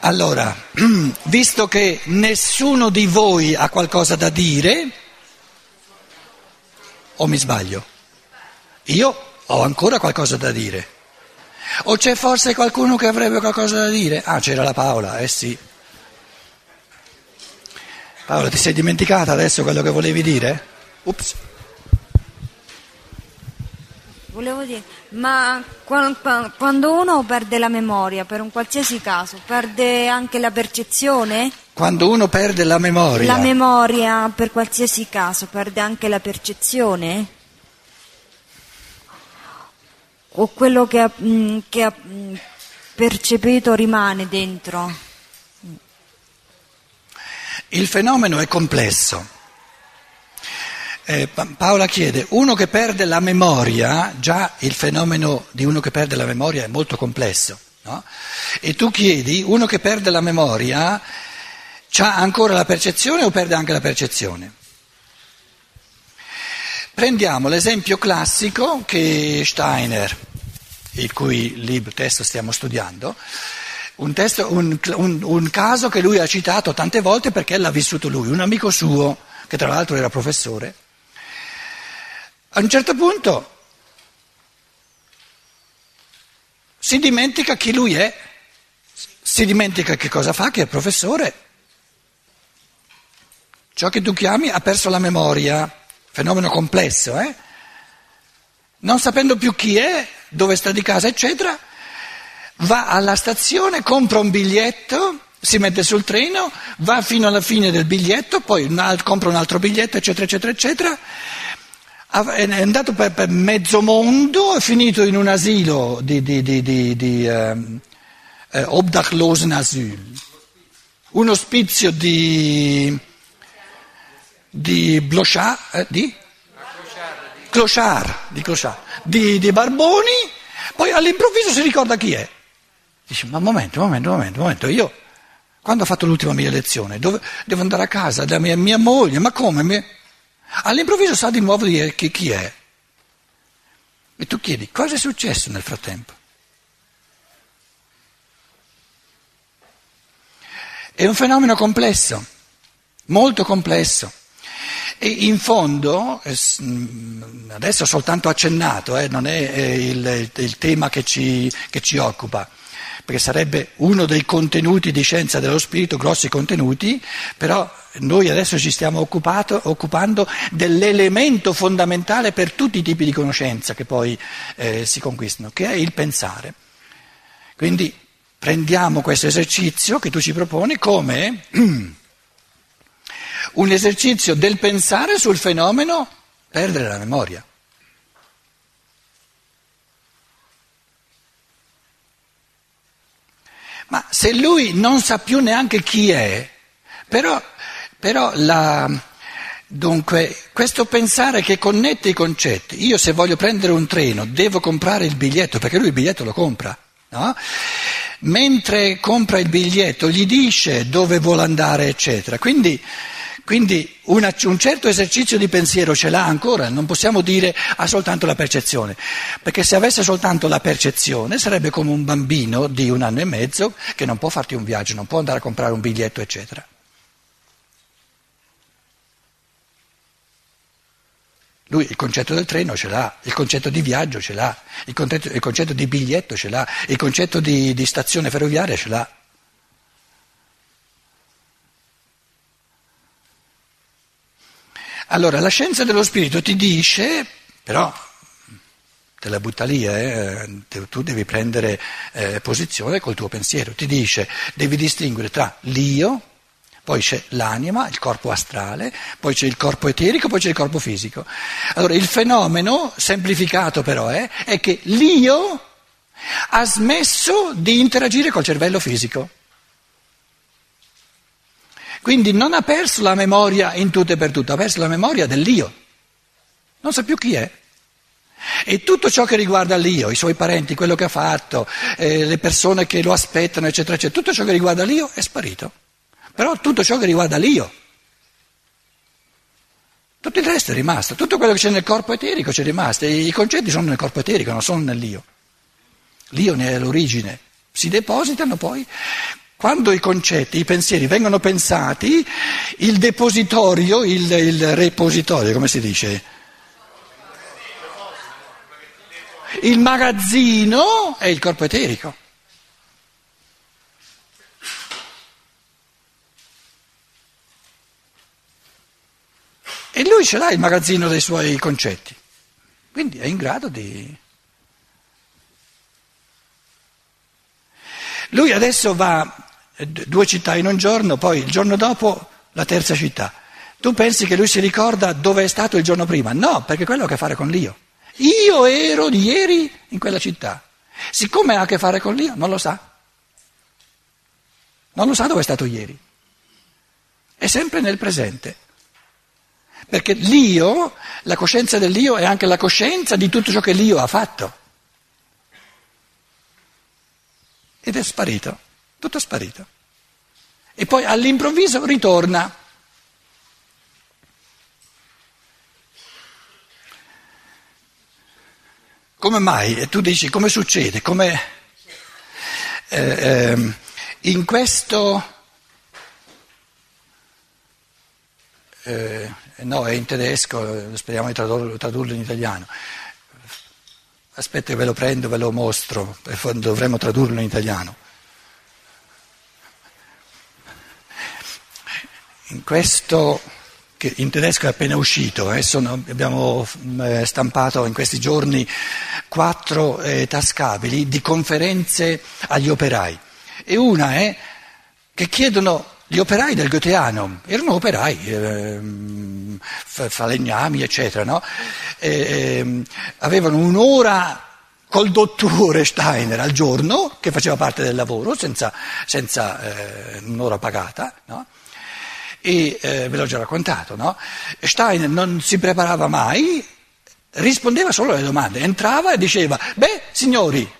Allora, visto che nessuno di voi ha qualcosa da dire, o mi sbaglio? Io ho ancora qualcosa da dire. O c'è forse qualcuno che avrebbe qualcosa da dire? Ah, c'era la Paola, eh sì. Paola, ti sei dimenticata adesso quello che volevi dire? Ups. Volevo dire, ma quando uno perde la memoria per un qualsiasi caso, perde anche la percezione? Quando uno perde la memoria. La memoria per qualsiasi caso, perde anche la percezione? O quello che ha, mm, che ha mm, percepito rimane dentro? Il fenomeno è complesso. Eh, Paola chiede, uno che perde la memoria, già il fenomeno di uno che perde la memoria è molto complesso, no? E tu chiedi, uno che perde la memoria, ha ancora la percezione o perde anche la percezione? Prendiamo l'esempio classico che Steiner, il cui libro, testo stiamo studiando, un, testo, un, un, un caso che lui ha citato tante volte perché l'ha vissuto lui, un amico suo, che tra l'altro era professore, a un certo punto si dimentica chi lui è, si dimentica che cosa fa, che è professore. Ciò che tu chiami ha perso la memoria, fenomeno complesso, eh? Non sapendo più chi è, dove sta di casa, eccetera, va alla stazione, compra un biglietto, si mette sul treno, va fino alla fine del biglietto, poi un altro, compra un altro biglietto, eccetera, eccetera, eccetera è andato per, per, mezzo mondo, è finito in un asilo di, di, di, di, ehm, eh, Obdachlosenasyl, un ospizio di, di Blochard, eh, di? Clochard, di, Clochard, di, di Barboni, poi all'improvviso si ricorda chi è. Dice, ma un momento, un momento, momento, momento, io quando ho fatto l'ultima mia lezione dove, devo andare a casa da mia, mia moglie, ma come? All'improvviso sa di nuovo di chi, chi è. E tu chiedi, cosa è successo nel frattempo? È un fenomeno complesso, molto complesso. E in fondo, eh, mm, adesso ho soltanto accennato, eh, non è il, il tema che ci, che ci occupa, perché sarebbe uno dei contenuti di scienza dello spirito, grossi contenuti, però noi adesso ci stiamo occupando dell'elemento fondamentale per tutti i tipi di conoscenza che poi eh, si conquistano, che è il pensare. Quindi prendiamo questo esercizio che tu ci proponi come un esercizio del pensare sul fenomeno perdere la memoria. Ma se lui non sa più neanche chi è, però, però la, dunque, questo pensare che connette i concetti, io se voglio prendere un treno devo comprare il biglietto, perché lui il biglietto lo compra, no? mentre compra il biglietto gli dice dove vuole andare, eccetera. Quindi, quindi una, un certo esercizio di pensiero ce l'ha ancora, non possiamo dire ha soltanto la percezione, perché se avesse soltanto la percezione sarebbe come un bambino di un anno e mezzo che non può farti un viaggio, non può andare a comprare un biglietto, eccetera. Lui il concetto del treno ce l'ha, il concetto di viaggio ce l'ha, il concetto, il concetto di biglietto ce l'ha, il concetto di, di stazione ferroviaria ce l'ha. Allora, la scienza dello spirito ti dice, però te la butta lì, eh, tu devi prendere eh, posizione col tuo pensiero, ti dice, devi distinguere tra l'io, poi c'è l'anima, il corpo astrale, poi c'è il corpo eterico, poi c'è il corpo fisico. Allora, il fenomeno, semplificato però, eh, è che l'io ha smesso di interagire col cervello fisico. Quindi non ha perso la memoria in tutto e per tutto, ha perso la memoria dell'io. Non sa più chi è. E tutto ciò che riguarda l'io, i suoi parenti, quello che ha fatto, eh, le persone che lo aspettano, eccetera, eccetera, tutto ciò che riguarda l'io è sparito. Però tutto ciò che riguarda l'io, tutto il resto è rimasto, tutto quello che c'è nel corpo eterico c'è rimasto, i concetti sono nel corpo eterico, non sono nell'io. L'io ne è l'origine, si depositano poi Quando i concetti, i pensieri vengono pensati, il depositorio, il, il repositorio, come si dice? Il magazzino è il corpo eterico. E lui ce l'ha il magazzino dei suoi concetti, quindi è in grado di... Lui adesso va due città in un giorno, poi il giorno dopo la terza città. Tu pensi che lui si ricorda dove è stato il giorno prima? No, perché quello ha a che fare con l'io. Io ero ieri in quella città. Siccome ha a che fare con l'io, non lo sa. Non lo sa dove è stato ieri. È sempre nel presente. Perché l'io, la coscienza dell'io è anche la coscienza di tutto ciò che l'io ha fatto. Ed è sparito, tutto sparito. E poi all'improvviso ritorna. Come mai? E tu dici, come succede? Come, eh, eh, in questo... Eh, no, è in tedesco, speriamo di tradurlo, tradurlo in italiano. Aspetta ve lo prendo, ve lo mostro, dovremmo tradurlo in italiano. In questo, che in tedesco è appena uscito, eh, abbiamo eh, stampato in questi giorni quattro eh, tascabili di conferenze agli operai e una è che chiedono gli operai del Goetheano erano operai, eh, falegnami, eccetera, no? e, eh, avevano un'ora col dottore Steiner al giorno, che faceva parte del lavoro, senza, senza eh, un'ora pagata, no? E eh, ve l'ho già raccontato, no? Steiner non si preparava mai, rispondeva solo alle domande, entrava e diceva, beh, signori,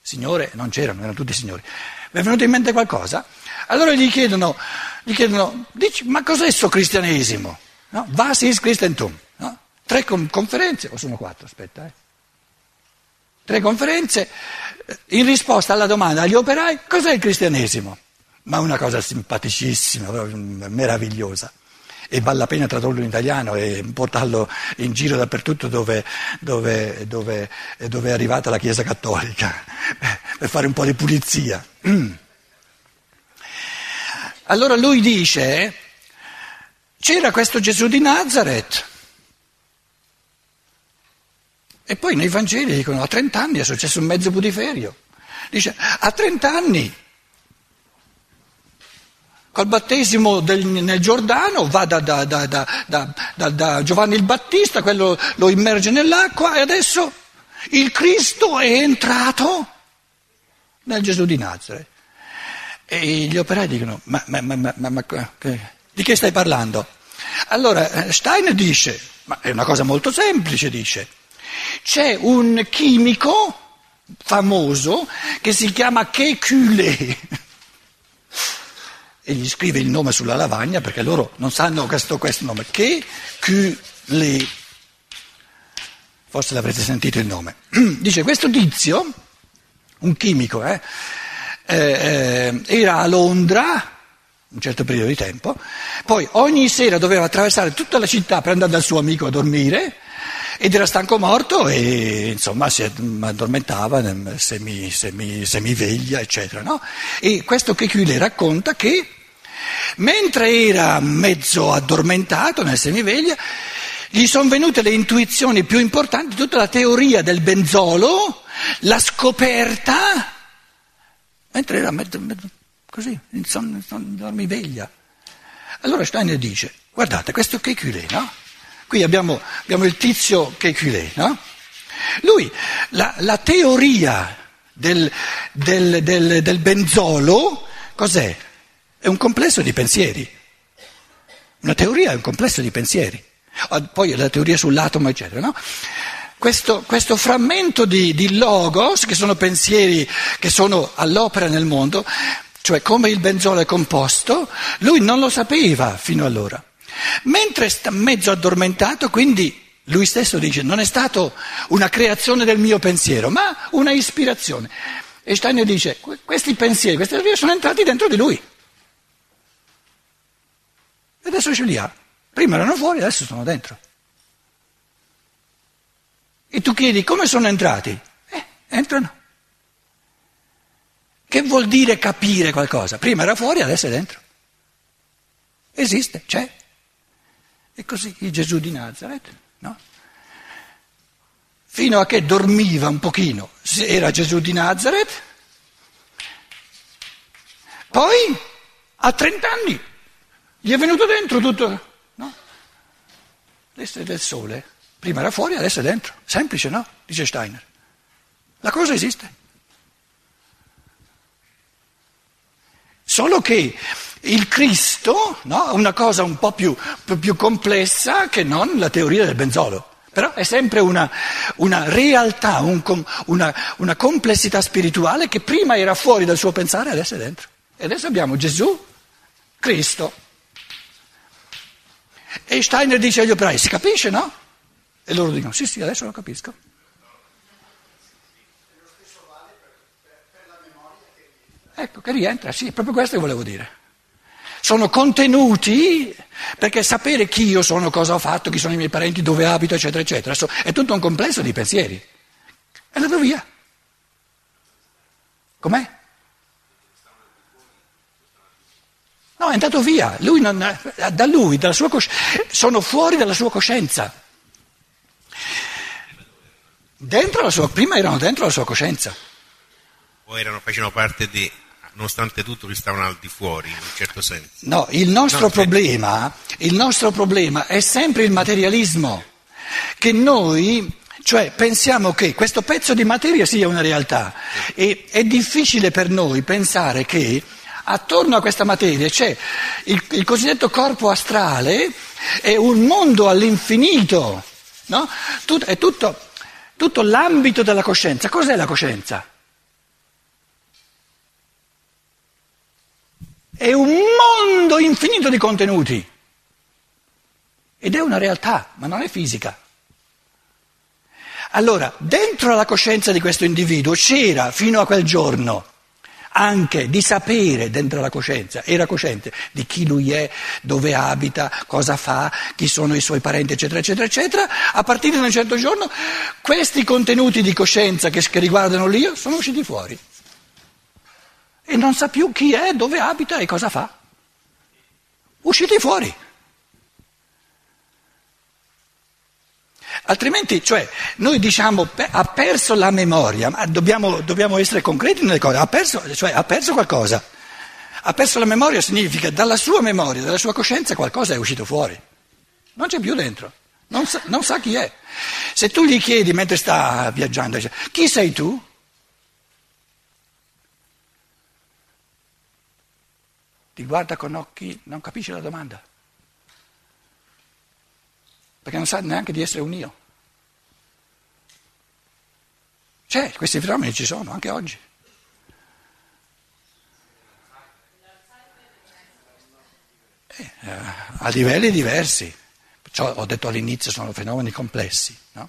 signore non c'erano, erano tutti signori, vi è venuto in mente qualcosa? Allora gli chiedono, gli chiedono dici, ma cos'è questo cristianesimo? No? Was ist Christentum? No? Tre con- conferenze, o sono quattro, aspetta, eh. Tre conferenze in risposta alla domanda agli operai cos'è il cristianesimo? Ma una cosa simpaticissima, meravigliosa. E vale la pena tradurlo in italiano e portarlo in giro dappertutto dove, dove, dove, dove è arrivata la Chiesa Cattolica, per fare un po' di pulizia. Mm. Allora lui dice, c'era questo Gesù di Nazareth. E poi nei Vangeli dicono, a 30 anni è successo un mezzo putiferio. Dice, a 30 anni, col battesimo del, nel Giordano, va da, da, da, da, Giovanni il Battista, quello lo immerge nell'acqua e adesso il Cristo è entrato nel Gesù di Nazareth. E gli operai dicono, ma, ma, ma, ma di che stai parlando? Allora eh, Steiner dice, ma è una cosa molto semplice, dice, c'è un chimico famoso che si chiama Kekulé e gli scrive il nome sulla lavagna perché loro non sanno questo, questo nome, Kekulé, forse l'avrete sentito il nome, dice questo tizio, un chimico, eh, eh, eh, era a Londra un certo periodo di tempo, poi ogni sera doveva attraversare tutta la città per andare dal suo amico a dormire ed era stanco morto e insomma si addormentava semi, semi, semiveglia eccetera. No? E questo che qui le racconta che mentre era mezzo addormentato nel semiveglia gli sono venute le intuizioni più importanti, tutta la teoria del benzolo, la scoperta mentre era mezzo, mezzo, così, in son, son, dormiveglia. Allora Steiner dice, guardate, questo Kekulé, no? Qui abbiamo, abbiamo, il tizio Kekulé, no? Lui, la, la teoria del, del, del, del benzolo, cos'è? È un complesso di pensieri. Una teoria è un complesso di pensieri. Ah, poi la teoria sull'atomo, eccetera, no? questo, questo frammento di, di logos, che sono pensieri che sono all'opera nel mondo, cioè come il benzolo è composto, lui non lo sapeva fino allora. Mentre sta mezzo addormentato, quindi lui stesso dice, non è stato una creazione del mio pensiero, ma una ispirazione. E Steiner dice, questi pensieri, queste teorie sono entrati dentro di lui. E adesso ce li ha. Prima erano fuori, adesso sono dentro. E tu chiedi come sono entrati? Eh, entrano. Che vuol dire capire qualcosa? Prima era fuori, adesso è dentro. Esiste, c'è. E così il Gesù di Nazareth, no? Fino a che dormiva un pochino, era Gesù di Nazareth, poi a 30 anni gli è venuto dentro tutto, no? L'essere del sole, prima era fuori, adesso è dentro. Semplice, no? Dice Steiner. La cosa esiste. Solo che il Cristo no, è una cosa un po' più, più, complessa che non la teoria del benzolo. Però è sempre una, una realtà, un, una, una complessità spirituale che prima era fuori dal suo pensare adesso è dentro. E adesso abbiamo Gesù, Cristo. E Steiner dice agli operai, si capisce, no? E loro dicono, sì, sì, adesso lo capisco. Ecco, che rientra, sì, è proprio questo che volevo dire. Sono contenuti perché sapere chi io sono, cosa ho fatto, chi sono i miei parenti, dove abito, eccetera, eccetera, è tutto un complesso di pensieri. È andato via. Com'è? No, è andato via. Lui non, da lui, dalla sua coscienza, sono fuori dalla sua coscienza. Dentro la sua, prima erano dentro la sua coscienza. O erano, facevano parte di nonostante tutto ristavano al di fuori in un certo senso. No, il nostro, no, problema, il nostro problema è sempre il materialismo, che noi cioè pensiamo che questo pezzo di materia sia una realtà e è difficile per noi pensare che attorno a questa materia c'è il, il cosiddetto corpo astrale, è un mondo all'infinito, no? Tut, è tutto, tutto l'ambito della coscienza. Cos'è la coscienza? È un mondo infinito di contenuti. Ed è una realtà, ma non è fisica. Allora, dentro la coscienza di questo individuo c'era fino a quel giorno anche di sapere dentro la coscienza, era cosciente di chi lui è, dove abita, cosa fa, chi sono i suoi parenti, eccetera, eccetera, eccetera. A partire da un certo giorno questi contenuti di coscienza che, che riguardano l'io sono usciti fuori e non sa più chi è, dove abita e cosa fa. Uscite fuori. Altrimenti, cioè, noi diciamo ha perso la memoria, ma dobbiamo, dobbiamo essere concreti nelle cose, ha perso, cioè, ha perso qualcosa. Ha perso la memoria significa dalla sua memoria, dalla sua coscienza qualcosa è uscito fuori. Non c'è più dentro, non sa, non sa chi è. Se tu gli chiedi mentre sta viaggiando, chi sei tu? ti guarda con occhi, non capisce la domanda, perché non sa neanche di essere un io. C'è, questi fenomeni ci sono anche oggi. Eh, a livelli diversi, perciò ho detto all'inizio sono fenomeni complessi. No?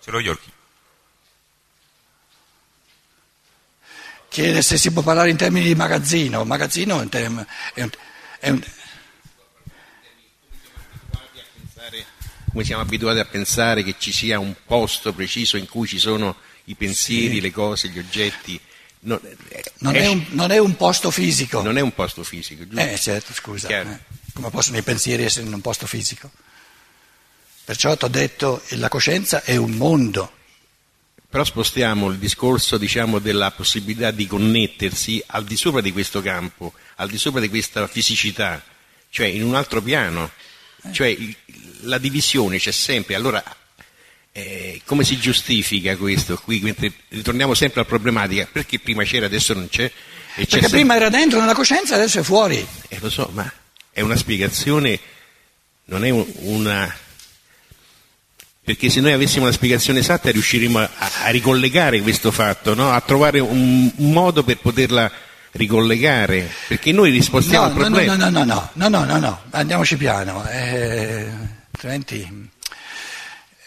Ce l'ho io chiede se si può parlare in termini di magazzino. Magazzino è un, term, è un, come siamo abituati a pensare che ci sia un posto preciso in cui ci sono i pensieri, sì. le cose, gli oggetti. Non, eh, non, è un, non, è un, posto fisico. Non è un posto fisico, giusto? Eh certo, scusa. Eh. Come possono i pensieri essere in un posto fisico? Perciò ti ho detto che la coscienza è un mondo. Però spostiamo il discorso diciamo, della possibilità di connettersi al di sopra di questo campo, al di sopra di questa fisicità, cioè in un altro piano. Cioè la divisione c'è sempre. Allora, eh, come si giustifica questo qui? Mentre ritorniamo sempre alla problematica, perché prima c'era, adesso non c'è? perché sempre... prima era dentro nella coscienza, adesso è fuori. Eh, lo so, ma è una spiegazione, non è una perché se noi avessimo una spiegazione esatta riusciremmo a, a ricollegare questo fatto, no? a trovare un, un, modo per poterla ricollegare, perché noi rispostiamo no, al problema. No, no, no, no, no, no, no, andiamoci piano, eh, altrimenti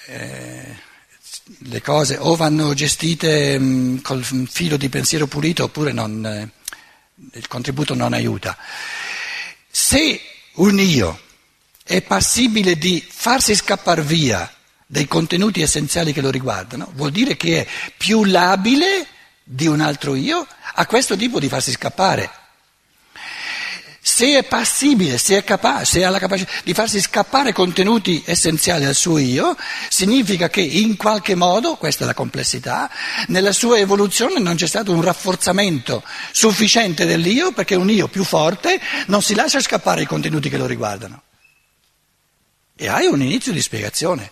eh, le cose o vanno gestite mh, col filo di pensiero pulito oppure non, eh, il contributo non aiuta. Se un io è passibile di farsi scappare via dei contenuti essenziali che lo riguardano, vuol dire che è più labile di un altro io a questo tipo di farsi scappare. Se è passibile, se è capace, se ha la capacità di farsi scappare contenuti essenziali al suo io, significa che in qualche modo, questa è la complessità, nella sua evoluzione non c'è stato un rafforzamento sufficiente dell'io perché un io più forte non si lascia scappare i contenuti che lo riguardano. E hai un inizio di spiegazione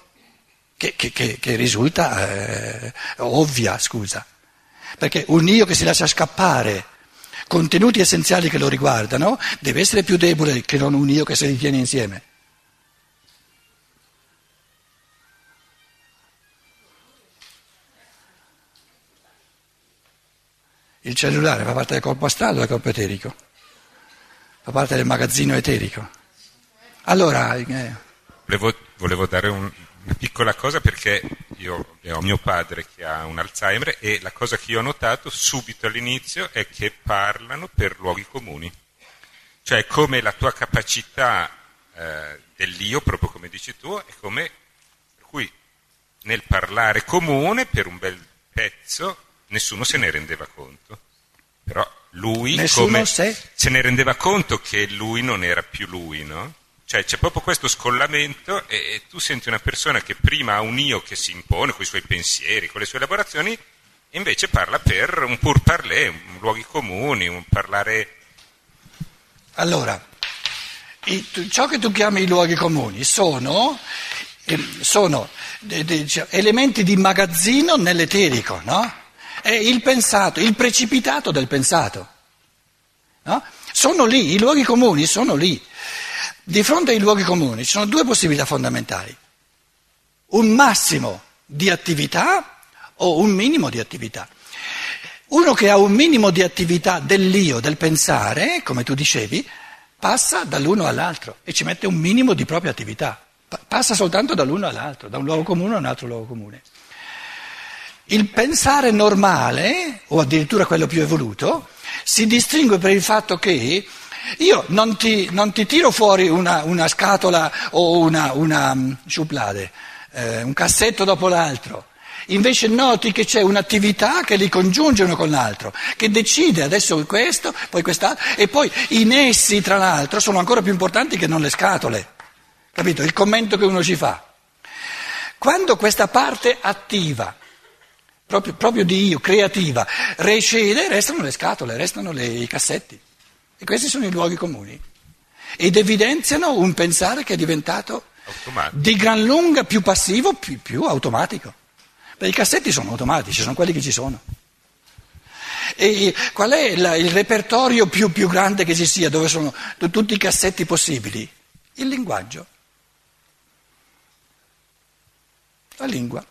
che, che, che, che risulta eh, ovvia, scusa. Perché un io che si lascia scappare contenuti essenziali che lo riguardano deve essere più debole che non un io che se li tiene insieme. Il cellulare fa parte del corpo astrale o del corpo eterico? Fa parte del magazzino eterico. Allora... Eh, volevo, volevo dare un, una piccola cosa perché io ho mio padre che ha un Alzheimer e la cosa che io ho notato subito all'inizio è che parlano per luoghi comuni. Cioè come la tua capacità eh, dell'io, proprio come dici tu, è come per cui nel parlare comune per un bel pezzo nessuno se ne rendeva conto. Però lui come, se ne rendeva conto che lui non era più lui, no? Cioè c'è proprio questo scollamento e, e, tu senti una persona che prima ha un io che si impone con i suoi pensieri, con le sue elaborazioni, e invece parla per un pur parler, un luoghi comuni, un parlare... Allora, i, ciò che tu chiami i luoghi comuni sono, eh, sono de, de, cioè, elementi di magazzino nell'eterico, no? È il pensato, il precipitato del pensato. No? Sono lì, i luoghi comuni sono lì. Di fronte ai luoghi comuni ci sono due possibilità fondamentali. Un massimo di attività o un minimo di attività. Uno che ha un minimo di attività dell'io, del pensare, come tu dicevi, passa dall'uno all'altro e ci mette un minimo di propria attività. Passa soltanto dall'uno all'altro, da un luogo comune a un altro luogo comune. Il pensare normale, o addirittura quello più evoluto, si distingue per il fatto che io non ti, non ti tiro fuori una, una, scatola o una, una mm, sciuplade, eh, un cassetto dopo l'altro. Invece noti che c'è un'attività che li congiunge uno con l'altro, che decide adesso questo, poi quest'altro, e poi i nessi tra l'altro sono ancora più importanti che non le scatole. Capito? Il commento che uno ci fa. Quando questa parte attiva, proprio, proprio di io, creativa, recede, restano le scatole, restano le, i cassetti. E questi sono i luoghi comuni. Ed evidenziano un pensare che è diventato automatico. di gran lunga più passivo, più, più automatico. Perché i cassetti sono automatici, sono quelli che ci sono. E qual è la, il repertorio più, più, grande che ci sia, dove sono tutti i cassetti possibili? Il linguaggio. La lingua.